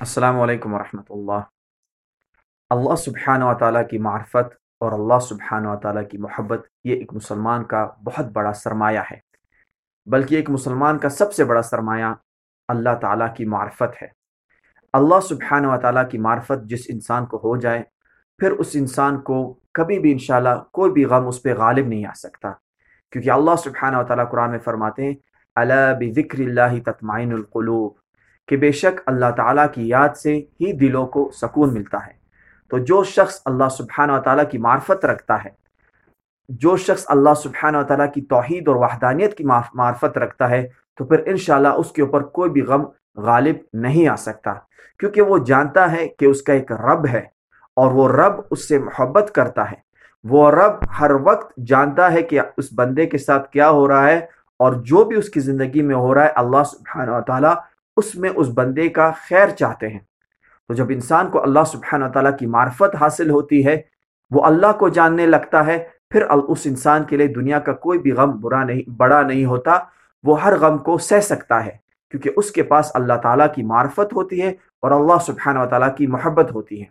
السلام علیکم ورحمۃ اللہ۔ اللہ سبحانہ و تعالیٰ کی معرفت اور اللہ سبحانہ و تعالیٰ کی محبت یہ ایک مسلمان کا بہت بڑا سرمایہ ہے، بلکہ ایک مسلمان کا سب سے بڑا سرمایہ اللہ تعالیٰ کی معرفت ہے۔ اللہ سبحانہ و تعالیٰ کی معرفت جس انسان کو ہو جائے، پھر اس انسان کو کبھی بھی انشاءاللہ کوئی بھی غم اس پہ غالب نہیں آ سکتا۔ کیونکہ اللہ سبحانہ و تعالیٰ قرآن میں فرماتے ہیں اللہ بذکر اللہ تطمئن القلوب کہ بے شک اللہ تعالیٰ کی یاد سے ہی دلوں کو سکون ملتا ہے۔ تو جو شخص اللہ سبحانہ و تعالیٰ کی معرفت رکھتا ہے، جو شخص اللہ سبحانہ و تعالیٰ کی توحید اور وحدانیت کی معرفت رکھتا ہے، تو پھر انشاءاللہ اس کے اوپر کوئی بھی غم غالب نہیں آ سکتا۔ کیونکہ وہ جانتا ہے کہ اس کا ایک رب ہے اور وہ رب اس سے محبت کرتا ہے۔ وہ رب ہر وقت جانتا ہے کہ اس بندے کے ساتھ کیا ہو رہا ہے اور جو بھی اس کی زندگی میں ہو رہا ہے، اللہ سبحانہ و تعالیٰ اس میں اس بندے کا خیر چاہتے ہیں۔ تو جب انسان کو اللہ سبحانہ تعالیٰ کی معرفت حاصل ہوتی ہے، وہ اللہ کو جاننے لگتا ہے، پھر اس انسان کے لیے دنیا کا کوئی بھی غم برا نہیں بڑا نہیں ہوتا، وہ ہر غم کو سہ سکتا ہے۔ کیونکہ اس کے پاس اللہ تعالیٰ کی معرفت ہوتی ہے اور اللہ سبحانہ و تعالیٰ کی محبت ہوتی ہے۔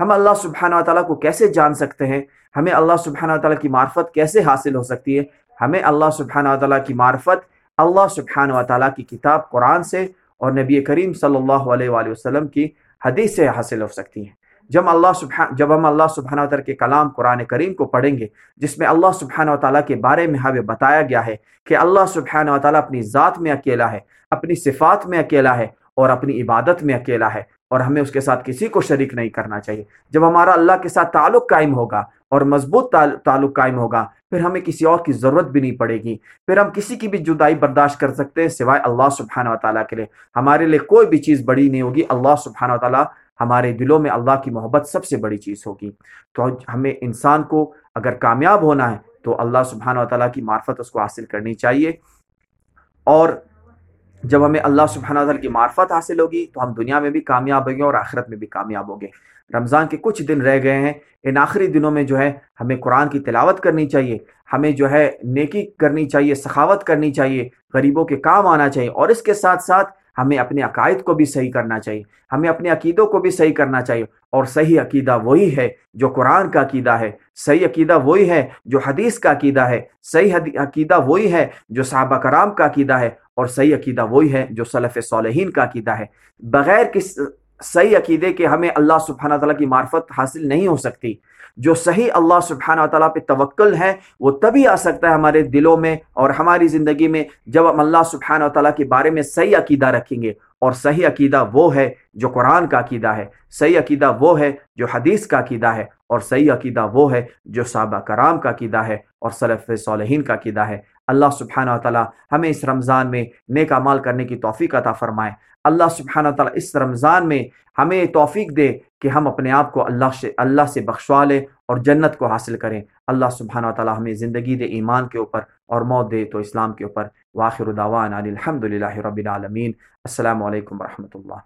ہم اللہ سبحانہ و تعالیٰ کو کیسے جان سکتے ہیں؟ ہمیں اللہ سبحانہ و تعالیٰ کی معرفت کیسے حاصل ہو سکتی ہے؟ ہمیں اللہ سبحانہ و تعالیٰ کی معرفت اللہ سبحانہ و تعالیٰ کی کتاب قرآن سے اور نبی کریم صلی اللہ علیہ وآلہ وسلم کی حدیث سے حاصل ہو سکتی ہیں۔ جب اللہ سبحان جب ہم اللہ سبحانہ تعالیٰ کے کلام قرآن کریم کو پڑھیں گے، جس میں اللہ سبحانہ و تعالیٰ کے بارے میں ہمیں بتایا گیا ہے کہ اللہ سبحانہ و تعالیٰ اپنی ذات میں اکیلا ہے، اپنی صفات میں اکیلا ہے اور اپنی عبادت میں اکیلا ہے اور ہمیں اس کے ساتھ کسی کو شریک نہیں کرنا چاہیے۔ جب ہمارا اللہ کے ساتھ تعلق قائم ہوگا اور مضبوط تعلق قائم ہوگا۔ پھر ہمیں کسی اور کی ضرورت بھی نہیں پڑے گی۔ پھر ہم کسی کی بھی جدائی برداشت کر سکتے ہیں سوائے اللہ سبحانہ و تعالیٰ کے لیے۔ ہمارے لیے کوئی بھی چیز بڑی نہیں ہوگی۔ اللہ سبحانہ و تعالیٰ ہمارے دلوں میں اللہ کی محبت سب سے بڑی چیز ہوگی۔ تو ہمیں انسان کو اگر کامیاب ہونا ہے تو اللہ سبحانہ و تعالیٰ کی معرفت اس کو حاصل کرنی چاہیے۔ اور جب ہمیں اللہ سبحانہ تعالیٰ کی معرفت حاصل ہوگی تو ہم دنیا میں بھی کامیاب ہوں گے اور آخرت میں بھی کامیاب ہوں گے۔ رمضان کے کچھ دن رہ گئے ہیں۔ ان آخری دنوں میں جو ہے ہمیں قرآن کی تلاوت کرنی چاہیے۔ ہمیں جو ہے نیکی کرنی چاہیے، سخاوت کرنی چاہیے۔ غریبوں کے کام آنا چاہیے اور اس کے ساتھ ساتھ ہمیں اپنے عقائد کو بھی صحیح کرنا چاہیے، ہمیں اپنے عقیدوں کو بھی صحیح کرنا چاہیے، اور صحیح عقیدہ وہی ہے جو قرآن کا عقیدہ ہے، صحیح عقیدہ وہی ہے جو حدیث کا عقیدہ ہے، صحیح عقیدہ وہی ہے جو صحابہ کرام کا عقیدہ ہے، اور صحیح عقیدہ وہی ہے جو صلف صالحین کا عقیدہ ہے۔ بغیر کس صحیح عقیدے کے ہمیں اللہ سبحانہ تعالیٰ کی معرفت حاصل نہیں ہو سکتی۔ جو صحیح اللہ سبحانہ تعالیٰ پہ توکل ہے، وہ تبھی آ سکتا ہے ہمارے دلوں میں اور ہماری زندگی میں جب ہم اللہ سبحانہ تعالیٰ کے بارے میں صحیح عقیدہ رکھیں گے۔ اور صحیح عقیدہ وہ ہے جو قرآن کا عقیدہ ہے، صحیح عقیدہ وہ ہے جو حدیث کا عقیدہ ہے، اور صحیح عقیدہ وہ ہے جو صحابہ کرام کا عقیدہ ہے اور صلف صالحین کا عقیدہ ہے۔ اللہ سبحانہ تعالیٰ ہمیں اس رمضان میں نیک مال کرنے کی توفیق عطا فرمائے۔ اللہ سبحانہ تعالیٰ اس رمضان میں ہمیں توفیق دے کہ ہم اپنے آپ کو اللہ سے اللہ سے بخشوا لیں اور جنت کو حاصل کریں۔ اللہ سبحانہ تعالیٰ ہمیں زندگی دے ایمان کے اوپر اور موت دے تو اسلام کے اوپر۔ واخر دعوان علی الحمد للہ رب العالمین۔ السلام علیکم ورحمۃ اللہ۔